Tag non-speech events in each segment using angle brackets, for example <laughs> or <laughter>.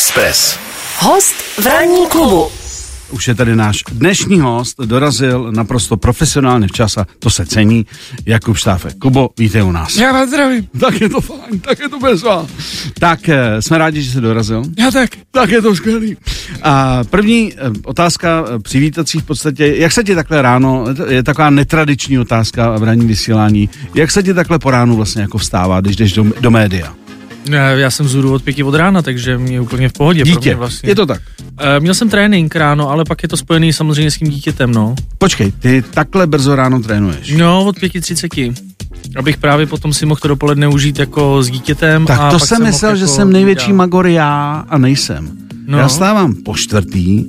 Express. Host v ranní klubu. Už je tady náš dnešní host, dorazil naprosto profesionálně včas a to se cení. Jakub Štáfek. Kubo, vítej u nás. Já vás zdravím. Tak je to fajn, tak je to bez vás. Tak eh, jsme rádi, že jsi dorazil. Já tak. Tak je to skvělý. A první eh, otázka eh, přivítací v podstatě, jak se ti takhle ráno, je taková netradiční otázka v ranní vysílání, jak se ti takhle po ránu vlastně jako vstává, když jdeš do, do média? Já, já jsem zůru od pěti od rána, takže mě úplně v pohodě. pro Dítě, mě vlastně. je to tak. Uh, měl jsem trénink ráno, ale pak je to spojený samozřejmě s tím dítětem, no. Počkej, ty takhle brzo ráno trénuješ. No, od pěti třiceti. Abych právě potom si mohl to dopoledne užít jako s dítětem. Tak a to pak jsem myslel, že jako jsem největší magor já a nejsem. No. Já stávám po čtvrtý,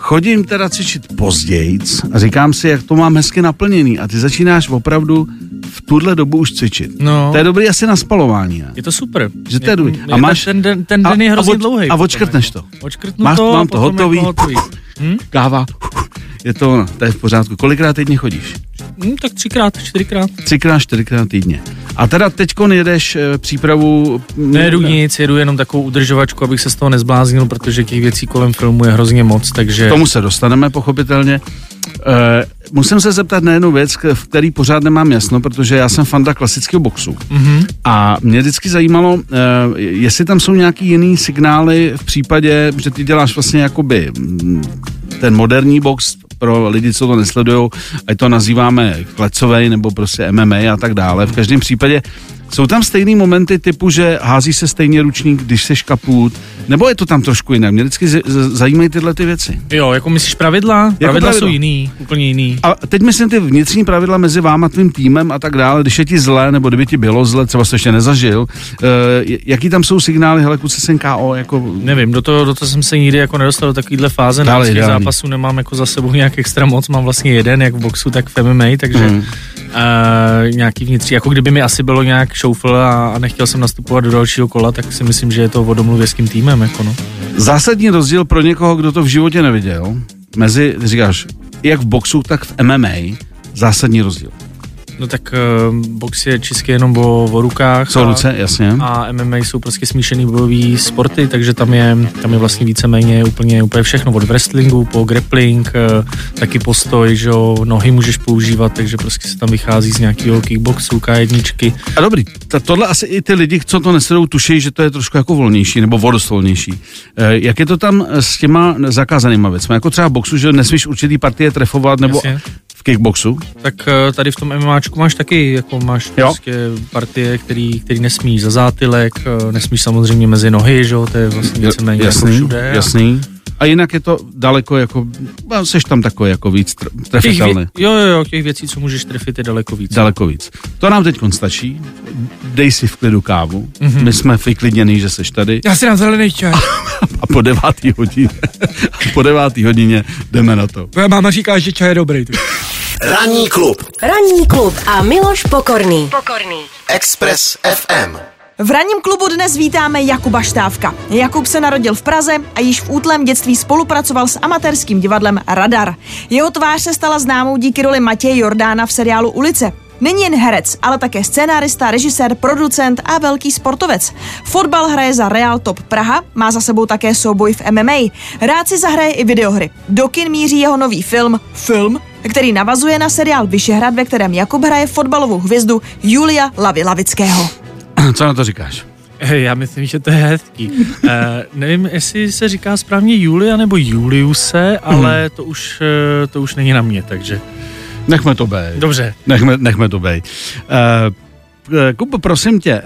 chodím teda cvičit pozdějc a říkám si, jak to mám hezky naplněný a ty začínáš opravdu v tuhle dobu už cvičit. No. To je dobrý asi na spalování, ne? Je to super. Že to je Jako- dobrý. A je- máš- Ten, den, ten den je hrozně a, dlouhý. A odškrtneš to. Odškrtnu Máš- to, mám to hotový. Hm? Káva, je to, to je v pořádku. Kolikrát týdně chodíš? Hm, tak třikrát, čtyřikrát. Třikrát, čtyřikrát týdně. A teda teďkon jedeš eh, přípravu... mm, Nejedu nic, jedu jenom takovou udržovačku, abych se z toho nezbláznil, protože těch věcí kolem filmu je hrozně moc, takže... K tomu se dostaneme, pochopitelně. Uh, musím se zeptat na jednu věc, v který pořád nemám jasno, protože já jsem fanda klasického boxu. Mhm. A mě vždycky zajímalo, uh, jestli tam jsou nějaký jiný signály v případě, že ty děláš vlastně jakoby mm, ten moderní box pro lidi, co to nesledují, ať to nazýváme klecovej nebo prostě MMA a tak dále. V každém případě jsou tam stejný momenty typu, že hází se stejně ručník, když se kaput, nebo je to tam trošku jinak? Mě vždycky z- z- zajímají tyhle ty věci. Jo, jako myslíš pravidla? pravidla pravidla. jsou jiný, úplně jiný. A teď myslím ty vnitřní pravidla mezi váma, tvým týmem a tak dále, když je ti zlé, nebo kdyby ti bylo zle, třeba jsi to ještě nezažil, uh, jaký tam jsou signály, hele, kluci jsem KO, jako... Nevím, do toho, do toho jsem se nikdy jako nedostal do takovéhle fáze. Na zápasů nemám jako za sebou nějak extra moc, mám vlastně jeden, jak v boxu, tak v MMA, takže mm. uh, nějaký vnitřní, jako kdyby mi asi bylo nějak šoufl a, a nechtěl jsem nastupovat do dalšího kola, tak si myslím, že je to o domluvě s tím týmem, jako no. Zásadní rozdíl pro někoho, kdo to v životě neviděl, mezi, ty říkáš, jak v boxu, tak v MMA, zásadní rozdíl. No tak uh, box je čistě jenom o, o rukách. Jsou a, ruce, jasně. a MMA jsou prostě smíšený bojový sporty, takže tam je, tam je vlastně víceméně úplně, úplně všechno, od wrestlingu po grappling, eh, taky postoj, že jo, nohy můžeš používat, takže prostě se tam vychází z nějakého kickboxu, K1. A dobrý, ta, tohle asi i ty lidi, co to nesledou, tuší, že to je trošku jako volnější, nebo o dost volnější. E, jak je to tam s těma zakázanýma věcmi? Jako třeba boxu, že nesmíš určitý partie trefovat, nebo Jasně. V kickboxu? Tak eh, tady v tom MMAčku máš taky, jako máš Jo. prostě partie, který, který nesmíš za zátylek, eh, nesmíš samozřejmě mezi nohy, že jo, to je vlastně víceméně jako jasný, všude. a- jasný. A jinak je to daleko jako, no, seš tam takový jako víc trefitelný. vě- jo, jo, jo, těch věcí, co můžeš trefit, je daleko víc. Daleko víc. To nám teď stačí. Dej si v klidu kávu. Mhm. Mm-hmm. My jsme vyklidněný, že seš tady. Já si dám zelený čaj. <laughs> A po devátý hodině, <laughs> po devátý hodině jdeme na to. Moje máma říká, že čaj je dobrý. <laughs> Ranní klub. Ranní klub a Miloš Pokorný. Pokorný. Express FM. V ranním klubu dnes vítáme Jakuba Štávka. Jakub se narodil v Praze a již v útlém dětství spolupracoval s amatérským divadlem Radar. Jeho tvář se stala známou díky roli Matěje Jordána v seriálu Ulice. Není jen herec, ale také scénárista, režisér, producent a velký sportovec. Fotbal hraje za Real Top Praha, má za sebou také souboj v MMA. Rád si zahraje i videohry. Do kin míří jeho nový film Film, který navazuje na seriál Vyšehrad, ve kterém Jakub hraje fotbalovou hvězdu Julia Lavy Lavického. <clears throat> Co na to říkáš? Já myslím, že to je hezký. uh, <laughs> nevím, jestli se říká správně Julia nebo Juliuse, ale to už, uh, to už není na mě, takže Nechme to být. dobře. Nechme, nechme to být. Uh, Kubo, prosím tě, eh,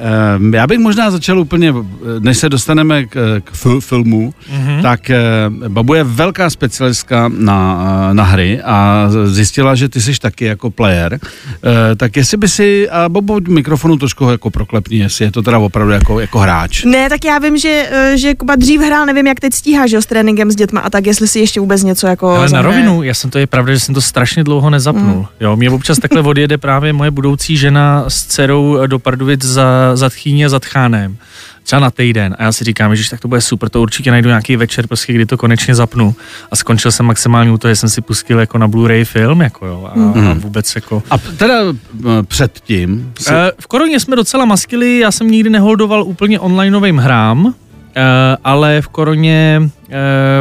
já bych možná začal úplně, eh, než se dostaneme k, k fil- filmu, mm-hmm. tak eh, Babu je velká specialistka na, eh, na hry a zjistila, že ty jsi taky jako player. Eh, Tak jestli by si, a Babu, od mikrofonu trošku jako proklepni, jestli je to teda opravdu jako, jako hráč. Ne, tak já vím, že, eh, že Kuba dřív hrál, nevím, jak teď stíhá, že jo, s tréninkem s dětma a tak, jestli si ještě vůbec něco jako Ale na zahraje. rovinu, já jsem to je pravda, že jsem to strašně dlouho nezapnul. Mm. Jo, mě občas takhle odjede právě moje budoucí žena s dcerou do Pardubic za, za Tchýní a za Tchánem. Třeba na týden. A já si říkám, že tak to bude super, to určitě najdu nějaký večer, prostě, kdy to konečně zapnu. A skončil jsem maximálně u toho, že jsem si pustil jako na Blu-ray film, jako jo, a, mm. a vůbec jako... A teda eh, předtím, si, Eh, V koroně jsme docela maskili, já jsem nikdy neholdoval úplně onlineovým hrám, ale v koroně, eh,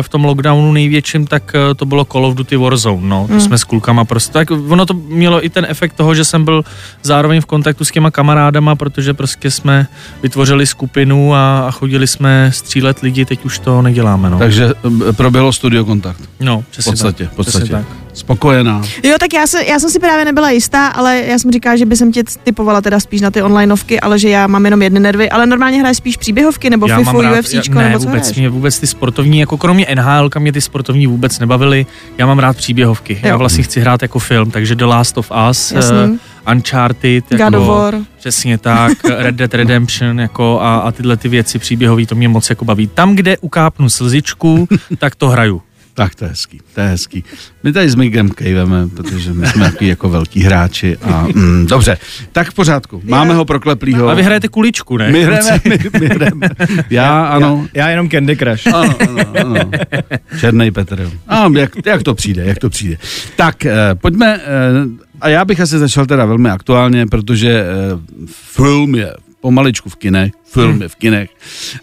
v tom lockdownu největším, tak eh, to bylo Call of Duty Warzone, no, to Hmm. jsme s klukama prostě, tak ono to mělo i ten efekt toho, že jsem byl zároveň v kontaktu s těma kamarádama, protože prostě jsme vytvořili skupinu a, a chodili jsme střílet lidi, teď už to neděláme, no. Takže eh, proběhlo studio kontakt. no, V přesně podstatě, tak. v podstatě. Spokojená. Jo, tak já, se, já jsem si právě nebyla jistá, ale já jsem říkala, že by jsem tě typovala teda spíš na ty onlineovky, ale že já mám jenom jedny nervy, ale normálně hraješ spíš příběhovky nebo Já FIFU, mám rád, UFCčko, ne, nebo co vůbec, hraješ? mě vůbec ty sportovní, jako kromě NHL, mě ty sportovní vůbec nebavily, já mám rád příběhovky, já Jo. vlastně chci hrát jako film, takže The Last of Us, Jasný. uh, Uncharted, God jako, of War. přesně tak, <laughs> Red Dead Redemption jako a, a tyhle ty věci příběhové, to mě moc jako baví. Tam, kde ukápnu slzičku, <laughs> tak to hraju. Tak to je hezký, to je hezký. My tady s Migem kejveme, protože my jsme taky jako velkí hráči. A, mm, dobře, tak v pořádku. Máme ho prokleplýho. A vy hrajete kuličku, ne? my hrajeme, my, my hrajeme. <laughs> Já, ano. Já, já jenom Candy Crush. Ano, ano, ano. Černý Petr. A jak, jak to přijde, jak to přijde. Tak, eh, pojďme, eh, a já bych asi začal teda velmi aktuálně, protože eh, film je pomaličku v kinech, film je v kinech.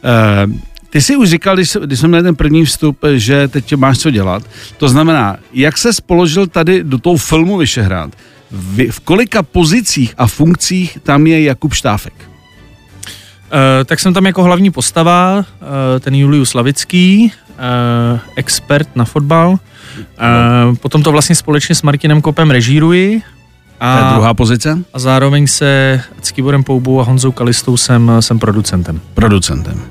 Eh, ty jsi už říkal, když, když jsme měli ten první vstup, že teď máš co dělat. To znamená, jak se spoložil tady do toho filmu Vyšehrad? V, v kolika pozicích a funkcích tam je Jakub Štáfek? Uh, tak jsem tam jako hlavní postava, uh, ten Julius Lavický, uh, expert na fotbal. Uh, potom to vlastně společně s Martinem Kopem režíruji. To je A, druhá pozice? a zároveň se s Kiborem Poubou a Honzou Kalistou jsem, jsem producentem. Producentem.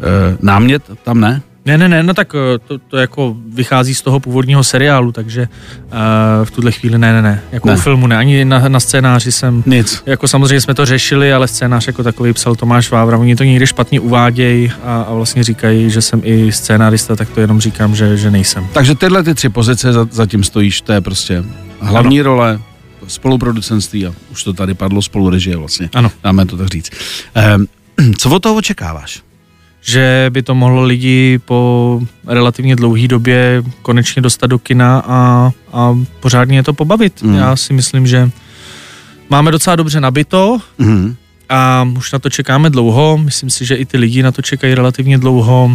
Eh, námět tam ne? Ne, ne, ne, no tak eh, to, to jako vychází z toho původního seriálu, takže uh, v tuhle chvíli ne, ne, ne, jako Ne. u filmu ne, ani na, na scénáři jsem, Nic. jako samozřejmě jsme to řešili, ale scénář jako takový psal Tomáš Vávra, oni to někdy špatně uvádějí a, a vlastně říkají, že jsem i scénárista, tak to jenom říkám, že, že nejsem. Takže tyhle ty tři pozice za, zatím stojíš, to je prostě hlavní ano. role, spoluproducenství a už to tady padlo spolurežie vlastně. Ano. Dáme to tak říct. Ehm, <clears throat> co od toho očekáváš? Že by to mohlo lidi po relativně dlouhé době konečně dostat do kina a, a pořádně je to pobavit. Mm. Mm. Já si myslím, že máme docela dobře nabito Mhm. a už na to čekáme dlouho. Myslím si, že i ty lidi na to čekají relativně dlouho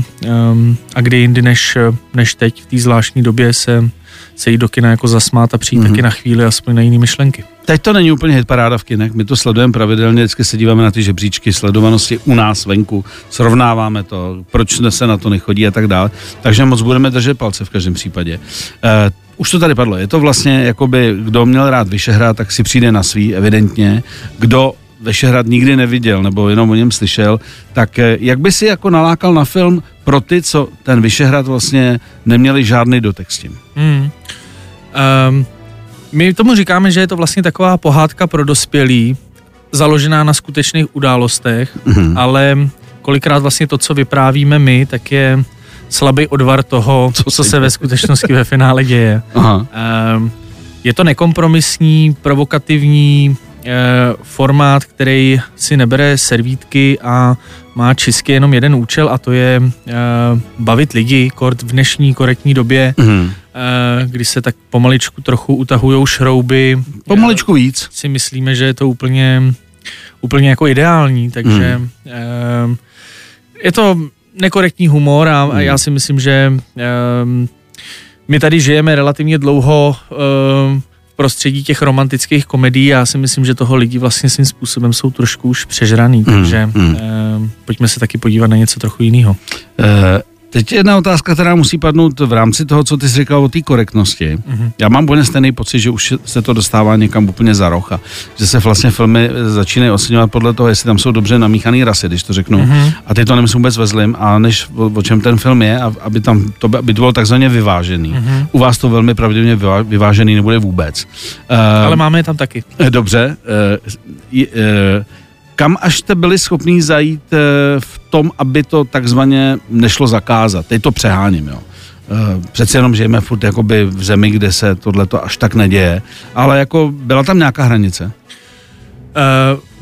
um, a kdy jindy než, než teď v té zvláštní době se, se jít do kina jako zasmát a přijít Mhm. mm. taky na chvíli aspoň na jiné myšlenky. Teď to není úplně hitparáda v kinech, my to sledujeme pravidelně, vždycky se díváme na ty žebříčky sledovanosti u nás venku, srovnáváme to, proč se na to nechodí a tak dále. Takže moc budeme držet palce v každém případě. Uh, už to tady padlo, je to vlastně, jakoby, kdo měl rád Vyšehrad, tak si přijde na svý, evidentně. Kdo Vyšehrad nikdy neviděl, nebo jenom o něm slyšel, tak eh, jak by si jako nalákal na film pro ty, co ten Vyšehrad vlastně neměli žádný dotek s tím? Hmm. Um, my tomu říkáme, že je to vlastně taková pohádka pro dospělí, založená na skutečných událostech, Mhm. ale kolikrát vlastně to, co vyprávíme my, tak je slabý odvar toho, Co co, se ve skutečnosti ve finále děje. Aha. Um, je to nekompromisní, provokativní formát, který si nebere servítky a má čistě jenom jeden účel a to je eh, bavit lidi kort v dnešní korektní době, eh, kdy se tak pomaličku trochu utahujou šrouby. Pomaličku víc. Eh, Si myslíme, že je to úplně, úplně jako ideální, takže eh, je to nekorektní humor a, a já si myslím, že eh, my tady žijeme relativně dlouho eh, prostředí těch romantických komedií já si myslím, že toho lidi vlastně svým způsobem jsou trošku už přežraný, takže mm. eh, pojďme se taky podívat na něco trochu jiného. Eh, Teď jedna otázka, která musí padnout v rámci toho, co ty jsi říkal o té korektnosti. Mhm. Já mám úplně stejný pocit, že už se to dostává někam úplně za roh a že se vlastně filmy začínají oceňovat podle toho, jestli tam jsou dobře namíchaný rasy, když to řeknu. Mhm. A ty to nemyslím vůbec ve zlým, a než o, o čem ten film je, a- aby tam to, aby to bylo takzvaně vyvážený. Mhm. U vás to velmi pravděpodobně vyvá- vyvážený nebude vůbec. Uh, Ale máme je tam taky. Dobře. Uh, uh, kam až jste byli schopní zajít uh, v tom, aby to takzvaně nešlo zakázat? Teď to přeháním, jo. Uh, přece jenom žijeme furt jakoby v zemi, kde se tohleto až tak neděje, ale jako byla tam nějaká hranice? Uh,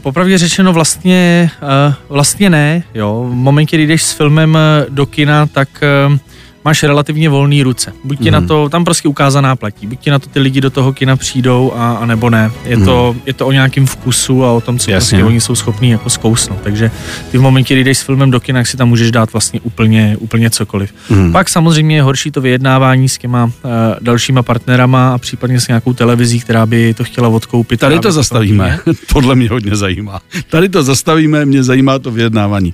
popravdě řečeno vlastně, uh, vlastně ne, jo. V momentě, kdy jdeš s filmem eh, do kina, tak uh, máš relativně volné ruce. Buď ti Mhm. na to, tam prostě ukázaná platí, buď ti na to ty lidi do toho kina přijdou a, a nebo ne. Je, to, je to o nějakém vkusu a o tom, co Mhm. Jasně. prostě oni jsou schopní jako zkousnout. Takže ty v momentě, kdy jdeš s filmem do kina, tak si tam můžeš dát vlastně úplně, úplně cokoliv. Mhm. Pak samozřejmě je horší to vyjednávání s těma uh, dalšíma partnerama a případně s nějakou televizí, která by to chtěla odkoupit. Tady to zastavíme. kině. <laughs> Podle mě hodně zajímá. Tady to zastavíme, mě zajímá to vyjednávání.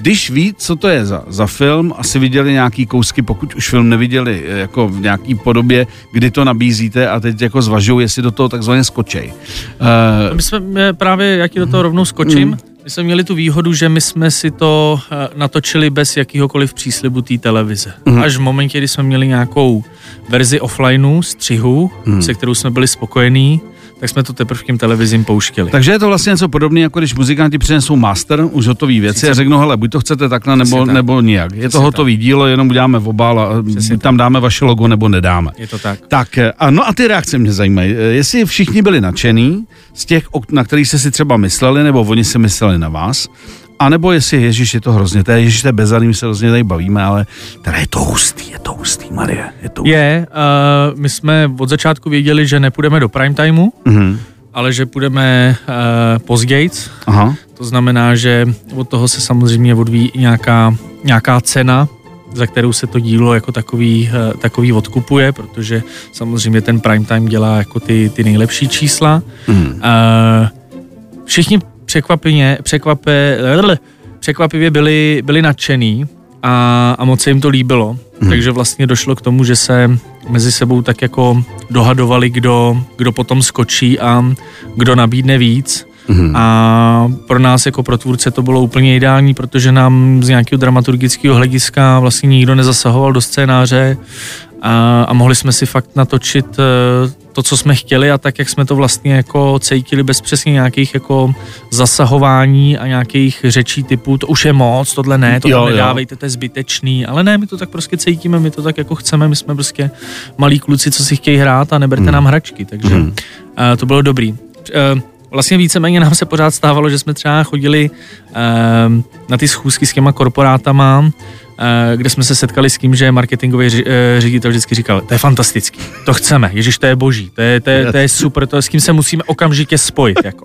Když ví, co to je za, za film, asi viděli nějaký kousky, pokud už film neviděli eh, jako v nějaký podobě, kdy to nabízíte a teď jako zvažují, jestli do toho takzvaně skočej. Uh, My jsme eh, právě, jak do toho rovnou skočím, my jsme měli tu výhodu, že my jsme si to natočili bez jakýhokoliv příslibu té televize. Až v momentě, kdy jsme měli nějakou verzi offlineu, střihu, se kterou jsme byli spokojení, tak jsme to teprve těm televizím pouštěli. takže je to vlastně něco podobné, jako když muzikanti přinesou master, už hotový věci a řeknou, hele, buď to chcete takhle, nebo, Přesně tak. nebo nijak. Je to Přesně hotový dílo, jenom uděláme v obal a Přesně tam dáme vaše logo, nebo nedáme. Je to tak. Tak, eh, a no a ty reakce mě zajímají. Eh, Jestli všichni byli nadšený z těch, na kterých jste si třeba mysleli, nebo oni si mysleli na vás, a nebo jestli Ježíš je to hrozně, to je Ježíš, to je bezadný, my se hrozně tady bavíme, ale teda je to hustý, je to hustý, Marie, je to hustý. Je, uh, my jsme od začátku věděli, že nepůjdeme do prime timeu, Mhm. ale že půjdeme uh, později. Aha, To znamená, že od toho se samozřejmě odvíjí nějaká, nějaká cena, za kterou se to dílo jako takový, eh, takový odkupuje, protože samozřejmě ten prime time dělá jako ty, ty nejlepší čísla. Mhm. Eh, Všichni překvapivě, překvape, překvapivě byli, byli nadšený a, a moc se jim to líbilo. Mhm. Takže vlastně došlo k tomu, že se mezi sebou tak jako dohadovali, kdo, kdo potom skočí a kdo nabídne víc. Mhm. A pro nás jako pro tvůrce to bylo úplně ideální, protože nám z nějakého dramaturgického hlediska vlastně nikdo nezasahoval do scénáře a, a mohli jsme si fakt natočit eh, to, co jsme chtěli a tak, jak jsme to vlastně jako cítili bez přesně nějakých jako zasahování a nějakých řečí typu to už je moc, tohle ne, to nedávejte, to je zbytečný, ale ne, my to tak prostě cítíme, my to tak jako chceme, my jsme prostě malí kluci, co si chtějí hrát a neberte nám hračky, takže Mhm. eh, to bylo dobrý. Eh, Vlastně víceméně nám se pořád stávalo, že jsme třeba chodili ehm, na ty schůzky s těma korporátama, eh, kde jsme se setkali s tím, že marketingový eh, ředitel vždycky říkal, to je fantastický, to chceme, ježiš, to je boží, to je, to je, to je super, to je, s kým se musíme okamžitě spojit. Jako.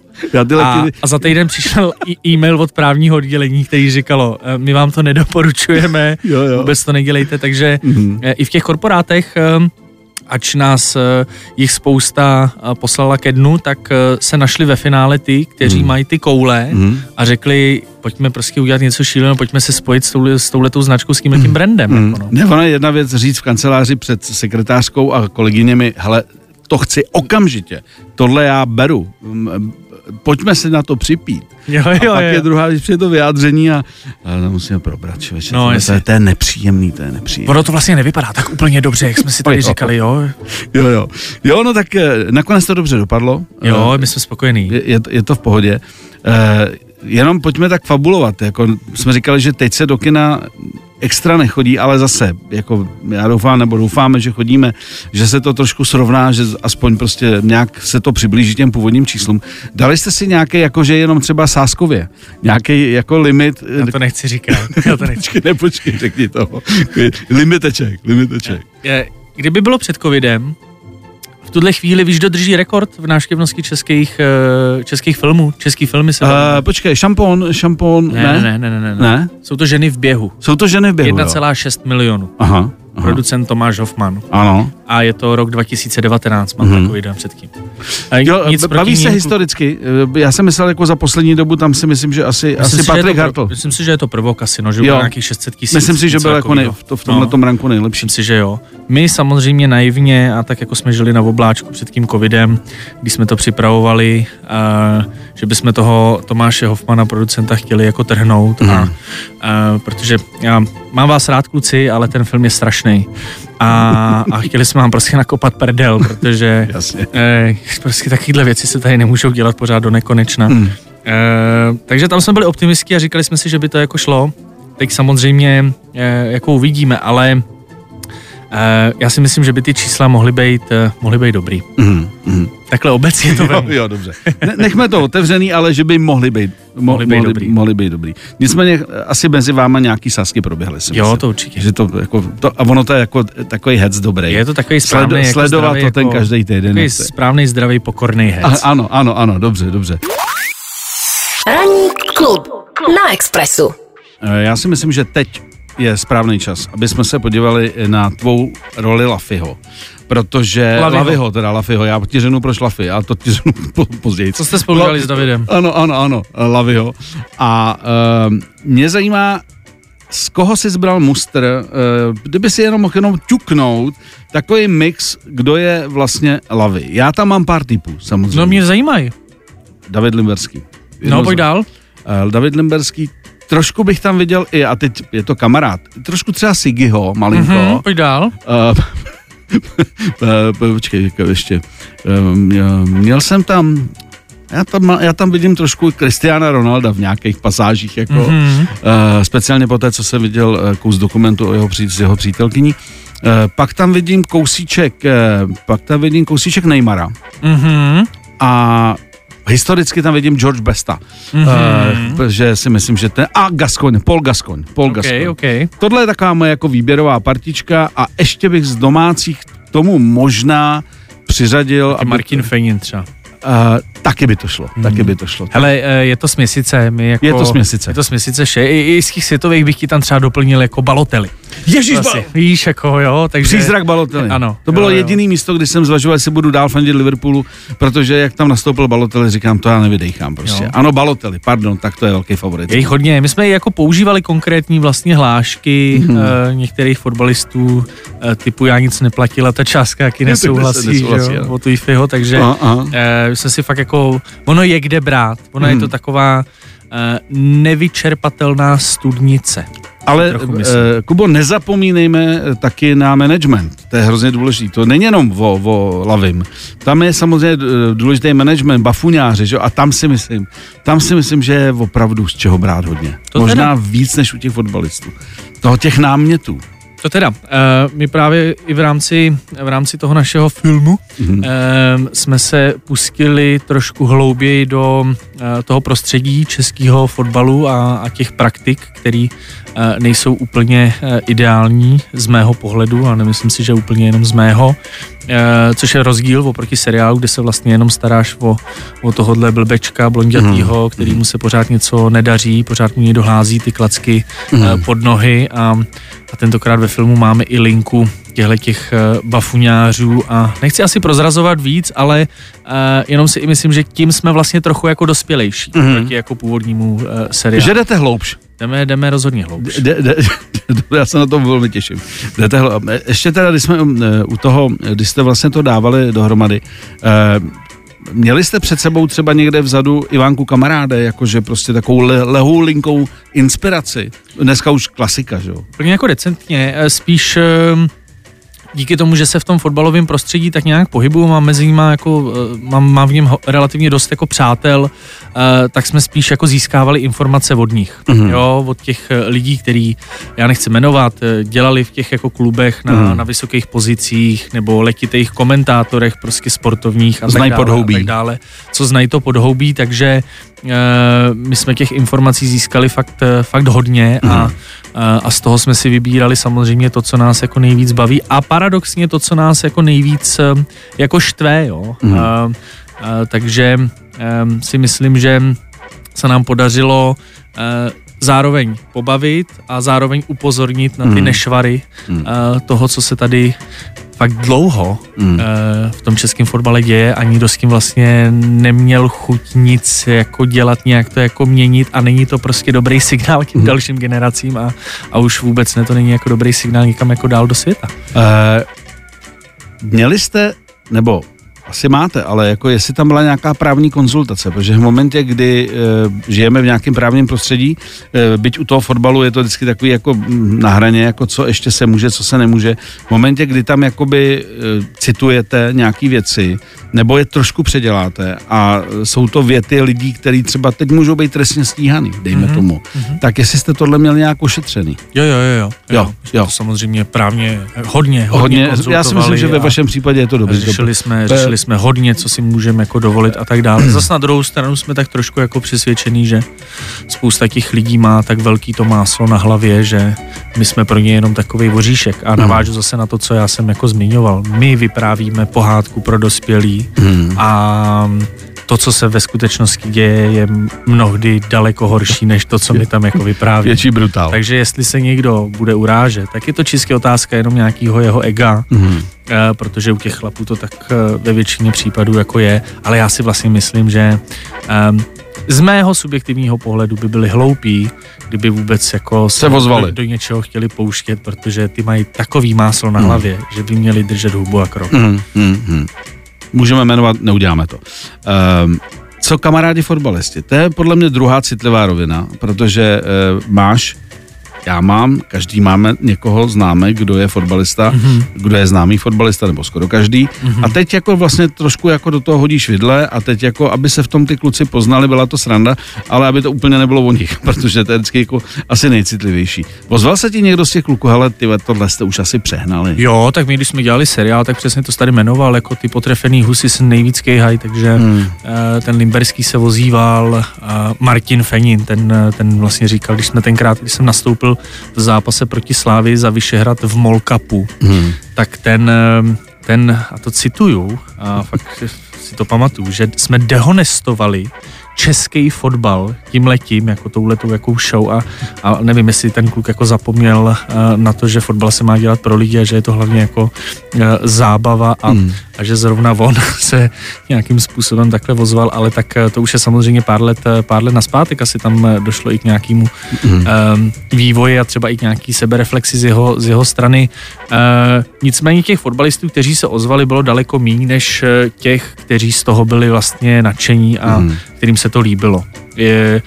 A, a za týden přišel e-mail od právního oddělení, který říkalo, eh, my vám to nedoporučujeme, vůbec to nedělejte, takže Mhm. i v těch korporátech eh, ač nás eh, jich spousta eh, poslala ke dnu, tak eh, se našli ve finále ty, kteří Hmm. mají ty koule Mhm. a řekli, pojďme prostě udělat něco šíleného, pojďme se spojit s, touhle, s touhletou značkou, s tím Hmm. tím brandem. Mm. Jako no. Ne, ona je jedna věc říct v kanceláři před sekretářkou a kolegyněmi, hele, to chci okamžitě, tohle já beru, pojďme si na to připít. Jo, A jo, pak jo. je druhá, když přijde to vyjádření a ale to musíme probrat, člověče, No, to, je, to je nepříjemný, to je nepříjemný. Ono to vlastně nevypadá tak úplně dobře, jak jsme si tady Jo. říkali, jo. Jo, jo. Jo, no tak eh, nakonec to dobře dopadlo. Jo, Eh, my jsme spokojení. je, je, to- je to v pohodě. Eh, jenom pojďme tak fabulovat. Jako jsme říkali, že teď se do kina extra nechodí, ale zase, jako já doufám, nebo doufáme, že chodíme, že se to trošku srovná, že aspoň prostě nějak se to přiblíží těm původním číslům. Dali jste si nějaký, jako že jenom třeba sáskově, nějaký jako limit, Já to nechci říkat. Já to nechci. ne, <laughs> počkej, řekni to. Limiteček, limiteček. Je, Kdyby bylo před covidem, tuhle chvíli víš, kdo drží rekord v návštěvnosti českých, eh, českých filmů? Český filmy se Uh, počkej, šampon, šampon, ne, ne, ne, ne, ne, ne, ne? Jsou to ženy v běhu. Jsou to ženy v běhu, jo? 1,6 milionů. Aha, aha. Producent Tomáš Hoffman. Ano. A je to rok 2019, mám mm-hmm. takový den předtím. A Jo, nic baví se ním, historicky. Eh, Já jsem myslel jako za poslední dobu, tam si myslím, že asi, Myslím asi si, Patrik Hartl. Myslím si, že je to prvok asi, no, že bylo nějakých 600 tisíc. Myslím si, že byl jako nej, v, to, v tomhle No. ranku nejlepší. Myslím si, že jo. My samozřejmě naivně a tak jako jsme žili na obláčku před tím covidem, když jsme to připravovali, uh, že bychom toho Tomáše Hoffmana, producenta, chtěli jako trhnout. Mm. A, Mhm. uh, protože já mám vás rád, kluci, ale ten film je strašný. A, a chtěli jsme vám prostě nakopat prdel, protože <laughs> Jasně. eh, prostě takovéhle věci se tady nemůžou dělat pořád do nekonečna. Mm. Eh, takže tam jsme byli optimisti a říkali jsme si, že by to jako šlo. Teď samozřejmě eh, jako uvidíme, ale já si myslím, že by ty čísla mohly být, eh, mohly být dobrý. Mhm, mhm. Takhle obecně to Jo, vemu. jo, dobře. <laughs> Ne, nechme to otevřený, ale že by mohli být, mo, Mohli být dobrý. mohli být dobrý. Nicméně eh, asi mezi váma nějaký sásky proběhly. Si Jo, myslím. to určitě. Že to, jako, to, a ono to je jako takový hec dobrý. Je to takový správný, Sledo- jako sledovat zdravý, to ten jako, každý týden. Takový je. správný, zdravý, pokorný hec. A, ano, ano, ano, dobře, dobře. Ranní klub na Expressu. Eh, Já si myslím, že teď je správný čas, aby jsme se podívali na tvou roli Lafiho. Protože Laviho. Laviho, teda Lafiho, já ti řeknu proč Lafy, a to ti řeknu <laughs> po, později. Co jste spolu dělali s Davidem? Ano, ano, ano, Laviho. A uh, mě zajímá, z koho jsi zbral mustr, uh, kdyby si jenom mohl jenom ťuknout, takový mix, kdo je vlastně Lavy. Já tam mám pár typů, samozřejmě. No mě zajímají. David Limberský. No, pojď dál. Uh, David Limberský, trošku bych tam viděl i, a teď je to kamarád, trošku třeba Sigiho, malinko. Mhm, pojď dál. Uh, počkej, jako ještě. Uh, měl- jsem tam, já tam, já tam vidím trošku Cristiana Ronalda v nějakých pasážích, jako Mhm. uh, speciálně po té, co jsem viděl uh, kus dokumentu o jeho, s jeho přítelkyní. Uh, pak tam vidím kousíček, uh, pak tam vidím kousíček Neymara Mhm. a historicky tam vidím George Besta, Mhm. uh, že si myslím, že ten, a Gascoigne, Paul Gascoigne, Paul OK, Gascoigne. OK. Tohle je taková moje jako výběrová partička a ještě bych z domácích tomu možná přiřadil, Taky Martin Fenin třeba. uh, taky by to šlo, taky by to šlo. Hele, eh, je to směsice. My jako, Je to směsice. Je to směsice vše. I, i z těch světových bych ti tam třeba doplnil jako Balotely. Ježíš, Asi, víš, jako jo, takže... Přízrak Balotelli. Ano. To bylo jo, jo. jediný místo, kdy jsem zvažoval, jestli budu dál fandit Liverpoolu, protože jak tam nastoupil Balotelli, říkám, to já nevydejchám prostě. Jo. Ano, Balotelli, pardon, tak to je velký favorit. Je jich hodně. My jsme jako používali konkrétní vlastně hlášky Mhm. mm-hmm. e, některých fotbalistů e, typu já nic neplatila, ta částka jaký nesouhlasí, nesouhlasí, jo, od Wi-Fiho, takže e, jsme si fakt jako, ono je kde brát, ono je Mhm. to taková e, nevyčerpatelná studnice. Ale uh. Kubo, nezapomínejme taky na management. To je hrozně důležité. To není jenom o, o Lavim. Tam je samozřejmě eh, důležitý management, bafuňáři, že? a tam si myslím, tam si myslím, že je opravdu z čeho brát hodně. To Možná víc než u těch fotbalistů. Toho těch námětů. To teda, uh, my právě i v rámci, v rámci toho našeho filmu Mhm. uh, jsme se pustili trošku hlouběji do uh, toho prostředí českého fotbalu a, a těch praktik, které uh, nejsou úplně uh, ideální z mého pohledu a nemyslím si, že úplně jenom z mého, uh, což je rozdíl oproti seriálu, kde se vlastně jenom staráš o, o tohohle blbečka blondětýho, Mhm. kterýmu se pořád něco nedaří, pořád mu někdo hází ty klacky Mhm. pod nohy a, a tentokrát ve filmu máme i linku těchto těch bafuňářů a nechci asi prozrazovat víc, ale uh, jenom si i myslím, že tím jsme vlastně trochu jako dospělejší Mhm. proti jako původnímu uh, seriálu. Že jdete hloubš. Jdeme, jdeme rozhodně hloubš. De, de, <laughs> já se na to velmi těším. Jdete Ještě teda, když jsme eh, u toho, když jste vlastně to dávali dohromady, eh, Měli jste před sebou třeba někde vzadu Ivánku kamaráde, jakože prostě takovou le, lehou linkou inspiraci. Dneska už klasika, že jo? Úplně jako decentně, eh, spíš eh, díky tomu, že se v tom fotbalovém prostředí tak nějak pohybuju, mám mezi nimi jako, eh, mám, mám v něm relativně dost jako přátel, eh, tak jsme spíš jako získávali informace od nich, Mhm. jo, od těch eh, lidí, který, já nechci jmenovat, dělali v těch jako klubech na, Mhm. na vysokých pozicích nebo letitých komentátorech prostě sportovních a Znají tak dále, podhoubí. a tak dále, co znají to podhoubí, takže my jsme těch informací získali fakt, fakt hodně a Mhm. a a z toho jsme si vybírali samozřejmě to, co nás jako nejvíc baví a paradoxně to, co nás jako nejvíc eh, jako štve, jo. Mhm. A, a, takže em, si myslím, že se nám podařilo eh, zároveň pobavit a zároveň upozornit na ty Mhm. nešvary Mhm. eh, toho, co se tady fakt dlouho Mm. eh, v tom českém fotbale děje a nikdo s tím vlastně neměl chuť nic jako dělat, nějak to jako měnit a není to prostě dobrý signál k těm Mhm. dalším generacím a, a už vůbec ne, to není jako dobrý signál někam jako dál do světa. Eh, měli jste, nebo asi máte, ale jako jestli tam byla nějaká právní konzultace, protože v momentě, kdy e, žijeme v nějakém právním prostředí, e, byť u toho fotbalu je to vždycky takový jako na hraně, jako co ještě se může, co se nemůže. V momentě, kdy tam jakoby e, citujete nějaký věci, nebo je trošku předěláte a jsou to věty lidí, kteří třeba teď můžou být trestně stíhaný, dejme mm-hmm. tomu, mm-hmm. tak jestli jste tohle měl nějak ošetřený. Jo, jo, jo. jo. Jo, jo. To samozřejmě právně hodně, hodně, Hodně, já si myslím, že ve vašem případě je to dobrý. Řešili jsme, řešili jsme hodně, co si můžeme jako dovolit a tak dále. <clears throat> Zas na druhou stranu jsme tak trošku jako přesvědčení, že spousta těch lidí má tak velký to máslo na hlavě, že my jsme pro ně jenom takový voříšek. A navážu zase na to, co já jsem jako zmiňoval. My vyprávíme pohádku pro dospělí a to, co se ve skutečnosti děje, je mnohdy daleko horší, než to, co my tam jako vyprávíme. Větší brutál. Takže jestli se někdo bude urážet, tak je to čistě otázka jenom nějakého jeho ega, Mhm. eh, protože u těch chlapů to tak eh, ve většině případů jako je, ale já si vlastně myslím, že ehm, z mého subjektivního pohledu by byli hloupí, kdyby vůbec jako Se ozvali. do, do něčeho chtěli pouštět, protože ty mají takový máslo na hlavě, že by měli držet hubu a krok. Mm, mm, mm. Můžeme jmenovat, neuděláme to. Um, co kamarádi fotbalisti? To je podle mě druhá citlivá rovina, protože uh, máš, já mám, každý máme někoho známe, kdo je fotbalista, mm-hmm. kdo je známý fotbalista, nebo skoro každý. Mm-hmm. A teď jako vlastně trošku jako do toho hodíš vidle a teď jako, aby se v tom ty kluci poznali, byla to sranda, ale aby to úplně nebylo o nich, <laughs> protože to je vždycky jako asi nejcitlivější. Pozval se ti někdo z těch kluků, hele, ty tohle jste už asi přehnali. Jo, tak my, když jsme dělali seriál, tak přesně to tady jmenoval, jako ty potrefený husy se nejvíc kejhají, takže hmm. ten Limberský se vozíval, a Martin Fenin, ten, eh, ten vlastně říkal, když jsme tenkrát, když jsem nastoupil v zápase proti Slávy za Vyšehrad v Molkapu, hmm. tak ten, eh, ten, a to cituju, a fakt si to pamatuju, že jsme dehonestovali český fotbal tím letím, jako touhletou jakou show a, a nevím, jestli ten kluk jako zapomněl uh, na to, že fotbal se má dělat pro lidi a že je to hlavně jako uh, zábava a, hmm. a že zrovna on <laughs> se nějakým způsobem takhle vozval, ale tak uh, to už je samozřejmě pár let, pár let naspátek, asi tam došlo i k nějakému hmm. uh, vývoji a třeba i k nějaký sebereflexi z jeho, z jeho strany. Uh, nicméně těch fotbalistů, kteří se ozvali, bylo daleko méně než těch, kteří z toho byli vlastně nadšení a hmm. Kterým se to líbilo. Je,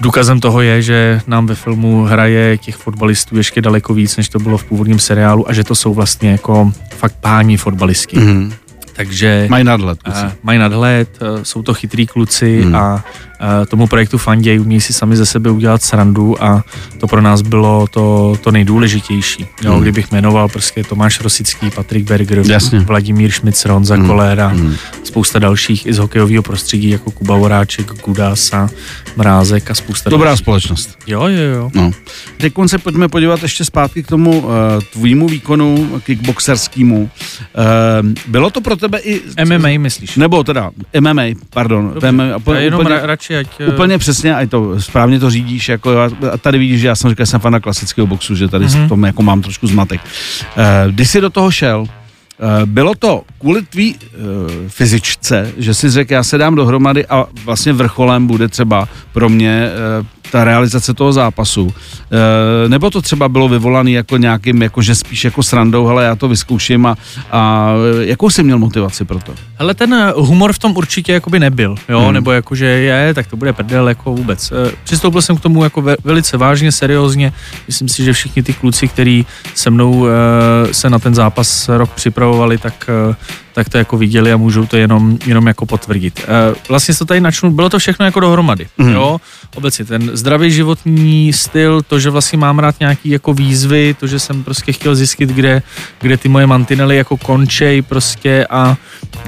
důkazem toho je, že nám ve filmu hraje těch fotbalistů ještě daleko víc, než to bylo v původním seriálu a že to jsou vlastně jako fakt páni fotbalistky. Mm. Takže Mají nadhled. kluci. uh, mají nadhled, uh, jsou to chytrý kluci hmm. a tomu projektu fanděj, umí si sami ze sebe udělat srandu a to pro nás bylo to, to nejdůležitější. Jo, Hmm. Kdybych jmenoval prostě Tomáš Rosický, Patrik Berger, Jasně. Vladimír Šmic, Honza Hmm. Koléra, Hmm. spousta dalších i z hokejového prostředí, jako Kuba Voráček, Gudasa, Mrázek a spousta Dobrá dalších. společnost. Jo, jo, jo. No. Teď se pojďme podívat ještě zpátky k tomu uh, tvýmu výkonu kickboxerskému. Uh, bylo to pro tebe i... MMA myslíš? Nebo teda MMA, pardon. Dobře. MMA, Já jenom úplně, ra, radši, ať... eh, úplně přesně, a to správně to řídíš. Jako, a tady vidíš, že já jsem říkal, že jsem fan klasického boxu, že tady mm-hmm. v tom jako mám trošku zmatek. Uh, když jsi do toho šel, bylo to kvůli tvý uh, fyzičce, že si řekl, já se dám dohromady a vlastně vrcholem bude třeba pro mě uh, ta realizace toho zápasu. Uh, nebo to třeba bylo vyvolané jako nějakým, jako že spíš jako srandou, ale já to vyzkouším a, a jakou jsi měl motivaci pro to? Hele, ten eh, humor v tom určitě jakoby nebyl, jo, Hmm. nebo jako, že je, tak to bude prdel, jako vůbec. Eh, Přistoupil jsem k tomu jako ve, velice vážně, seriózně. Myslím si, že všichni ty kluci, kteří se mnou eh, se na ten zápas rok připravovali, tak, eh, tak to jako viděli a můžou to jenom, jenom jako potvrdit. Eh, Vlastně se to tady načnu, bylo to všechno jako dohromady, mm. jo, obecně ten zdravý životní styl, to, že vlastně mám rád nějaký jako výzvy, to, že jsem prostě chtěl zjistit, kde, kde ty moje mantinely jako končej prostě a,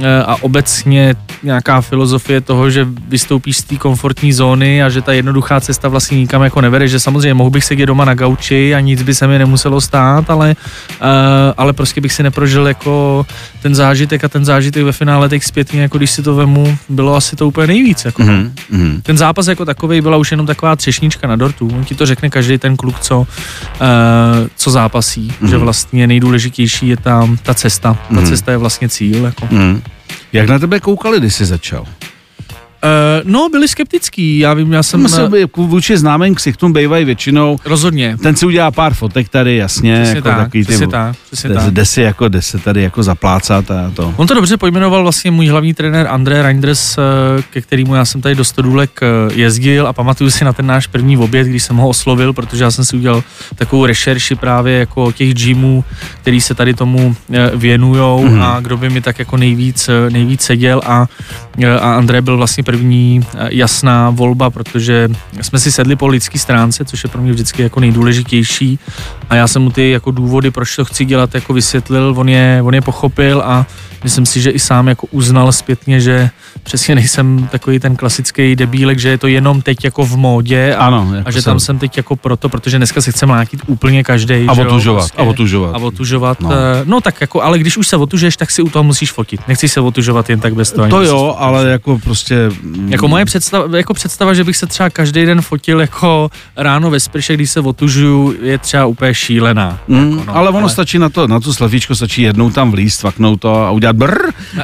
eh, a obecně nějaká filozofie toho, že vystoupíš z té komfortní zóny a že ta jednoduchá cesta vlastně nikam jako nevede, že samozřejmě mohl bych sedět doma na gauči a nic by se mi nemuselo stát, ale, uh, ale prostě bych si neprožil jako ten zážitek a ten zážitek ve finále teď zpětně, jako když si to vemu, bylo asi to úplně nejvíc. Jako. Mm-hmm. Mm-hmm. Ten zápas jako takový byla už jenom taková třešnička na dortu. On ti to řekne každý ten kluk, co, uh, co zápasí, Mhm. mm. že vlastně nejdůležitější je tam ta cesta. Ta Mhm. cesta je vlastně cíl. Jako. Mm. Jak na tebe koukali, když jsi začal? Uh, no, byli skeptický, já vím, já jsem... Myslím, eh, jako vůči známým ksichtům bývají většinou. rozhodně. Ten si udělá pár fotek tady, jasně. Přesně jako tak, takový přesně tak, přesně jde, tak. jde si jako, jde se tady jako zaplácat a to. On to dobře pojmenoval vlastně můj hlavní trenér André Reinders, eh, ke kterému já jsem tady do Stodůlek eh, jezdil a pamatuju si na ten náš první oběd, když jsem ho oslovil, protože já jsem si udělal takovou rešerši právě jako těch gymů, který se tady tomu eh, věnujou Mhm. a kdo by mi tak jako nejvíc, eh, nejvíc seděl a, eh, a André byl vlastně první eh, jasná volba, protože jsme si sedli po lidské stránce, což je pro mě vždycky jako nejdůležitější a já jsem mu ty jako důvody, proč to chci dělat, jako vysvětlil, on je, on je pochopil a myslím si, že i sám jako uznal zpětně, že přesně nejsem takový ten klasický debílek, že je to jenom teď jako v módě a, Ano, jako a že jsem- tam jsem teď jako proto, protože dneska se chce mlátit úplně každý. A otužovat, a otužovat. A otužovat, No. no. no tak jako, ale když už se otužeš, tak si u toho musíš fotit. Nechci se otužovat jen tak bez toho. To jo, ale jako prostě... Jako moje představa, jako představa, že bych se třeba každý den fotil jako ráno ve sprše, když se otužuju, je třeba úplně šílená. Mm, jako, no, ale ono stačí na to, na to slavíčko stačí jednou tam vlíst, tvaknout to a udělat brr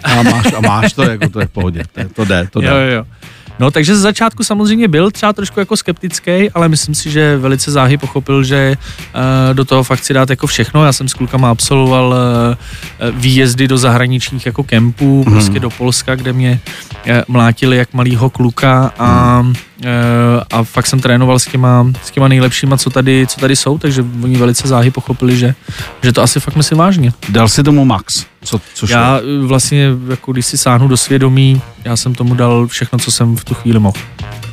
a máš, a máš to, jako to je v pohodě, to, to jde, to jde. Jo, jo. No, takže ze začátku samozřejmě byl třeba trošku jako skeptický, ale myslím si, že velice záhy pochopil, že uh, do toho fakt chci dát jako všechno. Já jsem s klukama absolvoval uh, výjezdy do zahraničních jako kempů, Mhm. prostě do Polska, kde mě uh, mlátili jak malýho kluka a, a fakt jsem trénoval s těma, s těma nejlepšíma, co tady, co tady jsou, takže oni velice záhy pochopili, že, že to asi fakt myslím vážně. Dal si tomu max, co, co šlo? Já eh, vlastně, jako když si sáhnu do svědomí, já jsem tomu dal všechno, co jsem v tu chvíli mohl.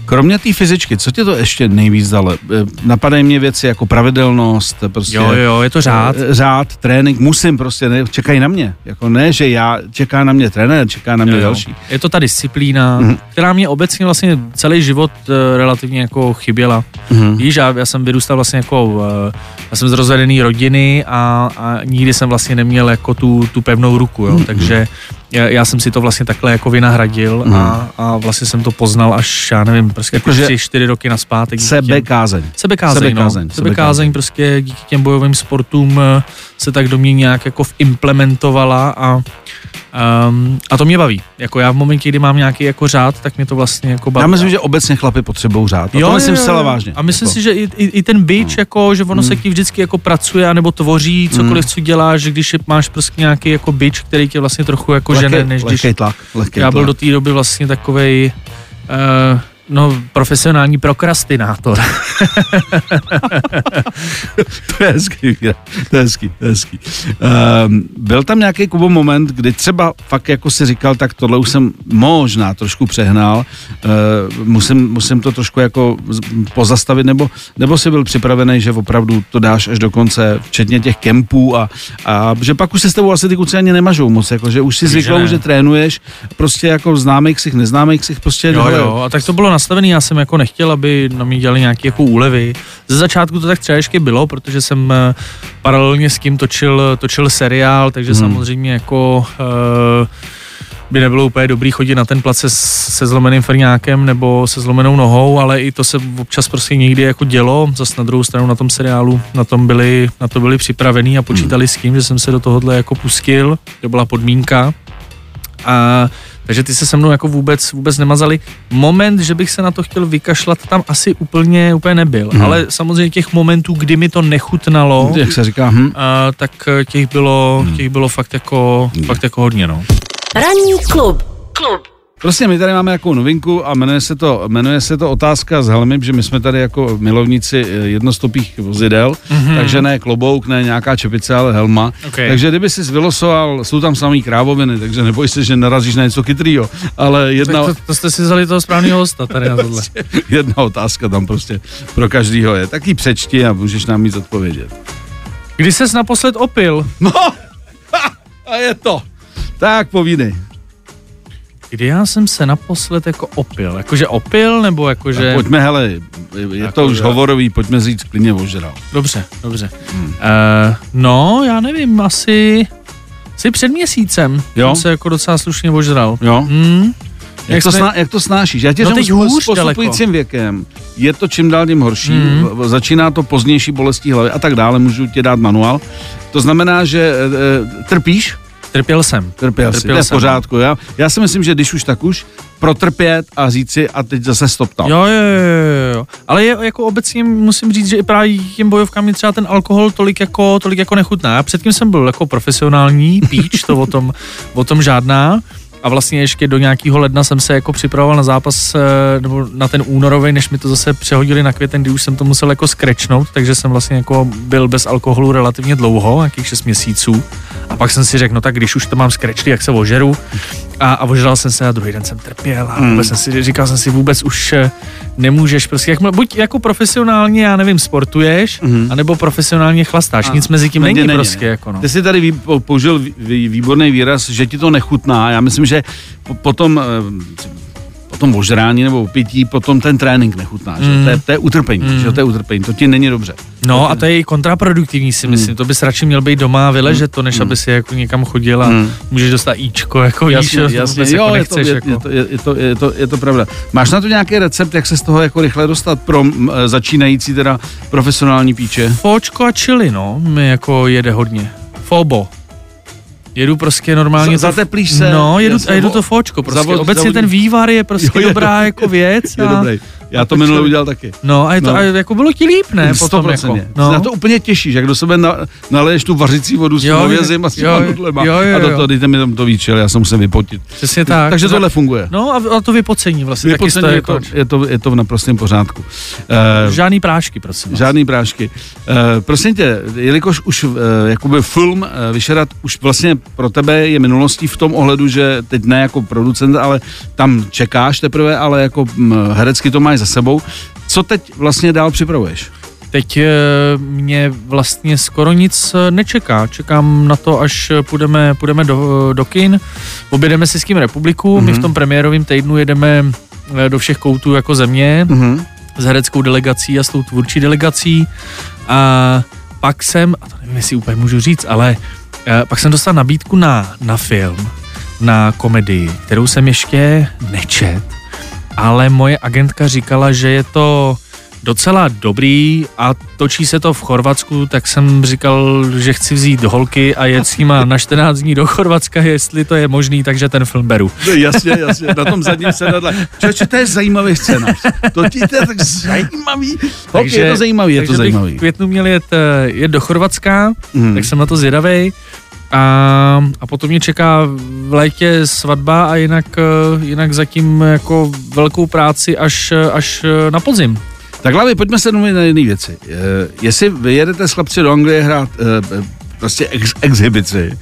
Kromě té fyzičky, co tě to ještě nejvíc dalo? Eh, Napadají mě věci jako pravidelnost, prostě... Jo, jo, je to řád. eh, Řád, trénink, musím prostě, ne, čekají na mě. Jako ne, že já, čeká na mě trenér, čeká na mě Jo, jo. další. Je to ta disciplína, Mhm. mm. která mě obecně vlastně celý život relativně jako chyběla. Mhm. Víš, já, já jsem vyrůstal vlastně jako, já jsem z rozvedený rodiny a, a nikdy jsem vlastně neměl jako tu, tu pevnou ruku, jo, takže já, jsem si to vlastně takhle jako vynahradil Mhm. a, a vlastně jsem to poznal až, já nevím, prostě jako tři, čtyři roky naspátek. Sebekázeň. Sebekázeň, Sebekázeň, no. Sebekázeň prostě díky těm bojovým sportům eh, se tak do mě nějak jako implementovala a Um, a to mě baví. Jako já v momentě, kdy mám nějaký jako řád, tak mě to vlastně jako baví. Já myslím, že obecně chlapy potřebují řád. A to myslím zcela vážně. A myslím jako. si, že i, i, i ten bitch, No. jako, že ono se ti vždycky jako pracuje, nebo tvoří cokoliv, co děláš, že když máš prostě nějaký jako bitch, který tě vlastně trochu jako žene, než když lehkej tlak, lehkej já byl tlak. do té doby vlastně takovej uh, no, profesionální prokrastinátor. <laughs> To je hezký, to je hezký, to je hezký. Um, byl tam nějaký Kubo moment, kdy třeba fakt jako si říkal, tak tohle už jsem možná trošku přehnal, uh, musím, musím to trošku jako pozastavit, nebo, nebo jsi byl připravený, že opravdu to dáš až do konce, včetně těch kempů a, a že pak už se s tebou asi ty kluci ani nemažou moc, jako, že už si Víš, že že trénuješ, prostě jako známých ksich, neznámých ksich, prostě Jo, jo, a tak to bylo nastavený, já jsem jako nechtěl, aby na mě dělali nějaké jako úlevy. Ze začátku to tak třeba ještě bylo, protože jsem eh, paralelně s tím točil, točil seriál, takže Hmm. hmm. samozřejmě jako uh, by nebylo úplně dobrý chodit na ten plac se, se zlomeným frňákem nebo se zlomenou nohou, ale i to se občas prostě někdy jako dělo. Zas na druhou stranu na tom seriálu na, tom byli, na to byli připravení a počítali s tím, že jsem se do tohohle jako pustil. To byla podmínka. A takže ty se se mnou jako vůbec, vůbec nemazali. Moment, že bych se na to chtěl vykašlat, tam asi úplně, úplně nebyl. Hmm. Ale samozřejmě těch momentů, kdy mi to nechutnalo, jak se říká, hm, a, tak eh, těch bylo, Hmm. těch bylo fakt jako, fakt jako hodně, no. Ranní klub. Klub. Prostě my tady máme jakou novinku a jmenuje se to, jmenuje se to otázka s helmy, že my jsme tady jako milovníci eh, jednostopých vozidel, mm-hmm. takže ne klobouk, ne nějaká čepice, ale helma. Okay. Takže kdyby si vylosoval, jsou tam samý krávoviny, takže neboj se, že narazíš na něco chytrýho, ale jedna, Tak to, to, jste si vzali toho správného hosta tady na tohle. <laughs> jedna otázka tam prostě pro každýho je. Tak ji přečti a můžeš nám mít odpovědět. Kdy ses naposled opil? No, <laughs> a je to. Tak povídej. Kdy já jsem se naposled jako opil? Jakože opil, nebo jakože... Tak pojďme, hele, je Jako, to už že- hovorový, pojďme říct klidně ožral. Dobře, dobře. Hmm. Uh, no, já nevím, asi... Asi před měsícem Jo? jsem se jako docela slušně ožral. Jo? Hmm. Jak, to jsme- sná, jak to snášíš? Já tě No teď řeknu, s hůř postupujícím věkem je to čím dál tím horší, Mhm. mm. začíná to pozdější bolestí hlavy a tak dále, můžu ti dát manuál. To znamená, že e, trpíš, Trpěl jsem. Trpěl, to je v pořádku. Já, já si myslím, že když už tak už, protrpět a říct si a teď zase stop tam. Jo, jo, jo, jo. Ale je, jako obecně musím říct, že i právě těm bojovkám mi třeba ten alkohol tolik jako, tolik jako nechutná. Já předtím jsem byl jako profesionální píč, to o tom, o tom žádná. A vlastně ještě do nějakého ledna jsem se jako připravoval na zápas, eh, nebo na ten únorový, než mi to zase přehodili na květen, kdy už jsem to musel jako skrečnout, takže jsem vlastně jako byl bez alkoholu relativně dlouho, nějakých 6 měsíců. A pak jsem si řekl, no tak když už to mám skrečli, jak se ožeru. A, a ožral jsem se a druhý den jsem trpěl a vůbec jsem si, říkal jsem si, vůbec už eh, nemůžeš prostě, jak, buď jako profesionálně, já nevím, sportuješ, mm. anebo profesionálně chlastáš, a, nic mezi tím není, není prostě. Ne. Jako no. Ty jsi tady vý, použil výborný výraz, že ti to nechutná. Já myslím, že potom eh, potom ožrání nebo opití, potom ten trénink nechutná. Mm. Že? To, je, to je utrpení, mm. že? to je utrpení, to ti není dobře. No a to je i kontraproduktivní si myslím, mm. to bys radši měl být doma a vyležet to, než mm. aby si jako někam chodil a mm. můžeš dostat íčko, jako jasně, jíš, jasně, jo, jako nechceš, je, to, jako. je, to, je, to, je, to, je to pravda. Máš na to nějaký recept, jak se z toho jako rychle dostat pro m, e, začínající teda profesionální píče? Fočko a chili, no, mi jako jede hodně. Fobo. Jedu prostě normálně. Z, zateplíš se. No, jedu, a jedu to fočko. Prostě. Zavod, Obecně ten vývar je prostě <laughs> jo, je dobrá jako věc. Je a... dobrý. Já to minule udělal taky. No a, je to, no. a jako bylo ti líp, ne? Potom jako, no. na to úplně těšíš, jak do sebe na, naleješ tu vařící vodu s tím ovězím a s těma nudlema. Jo, jo, jo. A do toho dejte mi tam to víčel, já se musím vypotit. Přesně tak. Takže tohle funguje. No a, a to vypocení vlastně. Vypocení taky je, to, je, to, je to v naprostém pořádku. Uh, žádný prášky, prosím. Vás. Žádný prášky. Uh, prosím tě, jelikož už uh, jakoby film uh, Vyšerat už vlastně pro tebe je minulostí v tom ohledu, že teď ne jako producent, ale tam čekáš teprve, ale jako herecky to máš za sebou. Co teď vlastně dál připravuješ? Teď eh, mě vlastně skoro nic eh, nečeká. Čekám na to, až půjdeme, půjdeme do, do kin, objedeme si s kým republiku. Mm-hmm. My v mhm. tom premiérovém týdnu jedeme eh, do všech koutů jako země mm-hmm. s hereckou delegací a s tou tvůrčí delegací. A pak jsem, a to nevím, jestli úplně můžu říct, ale pak jsem dostal nabídku na, na film, na komedii, kterou jsem ještě nečet ale moje agentka říkala, že je to docela dobrý a točí se to v Chorvatsku, tak jsem říkal, že chci vzít holky a jet s nima na 14 dní do Chorvatska, jestli to je možný, takže ten film beru. No, jasně, jasně, na tom zadním sedadle. Čoče, to je zajímavý scénář. To ti to je tak zajímavý. Takže, je to zajímavý, je to zajímavý. v květnu měl jet, eh, jet do Chorvatska, mm. tak jsem na to zvědavej. A, a potom mě čeká v létě svatba a jinak, eh, jinak zatím jako velkou práci až, až na podzim. Tak hlavně pojďme se domluvit na jedné věci. Je, eh, jestli vyjedete s chlapci do Anglie hrát e, prostě ex, exhibici,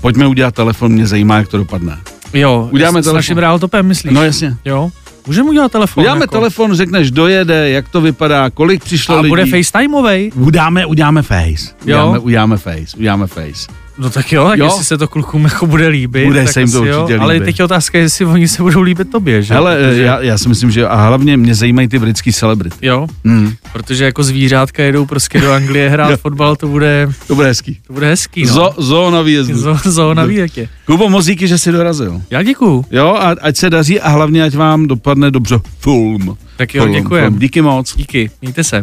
pojďme udělat telefon, mě zajímá, jak to dopadne. Jo, Uděláme s, telefon. s naším realtopem, myslíš? No jasně. Jo. Můžeme udělat telefon. Uděláme jako. telefon, řekneš, dojede, jak to vypadá, kolik přišlo A lidí. bude FaceTimeovej? Uděláme, uděláme face. Uděláme, jo? uděláme face, uděláme face. No tak jo, tak jo? jestli se to klukům jako bude líbit. Bude tak se jim to určitě líbit. Ale teď je otázka, jestli oni se budou líbit tobě, že? Ale protože... já, já, si myslím, že a hlavně mě zajímají ty britský celebrity. Jo, hmm. protože jako zvířátka jedou prostě do Anglie hrát <laughs> fotbal, to bude... To bude hezký. To bude hezký, no. Zo, zo na výjezdu. Zo, zo na výjezdě. Kubo, mozíky, že jsi dorazil. Já děkuju. Jo, a ať se daří a hlavně ať vám dopadne dobře film. Tak jo, děkujem. Díky moc. Díky, mějte se.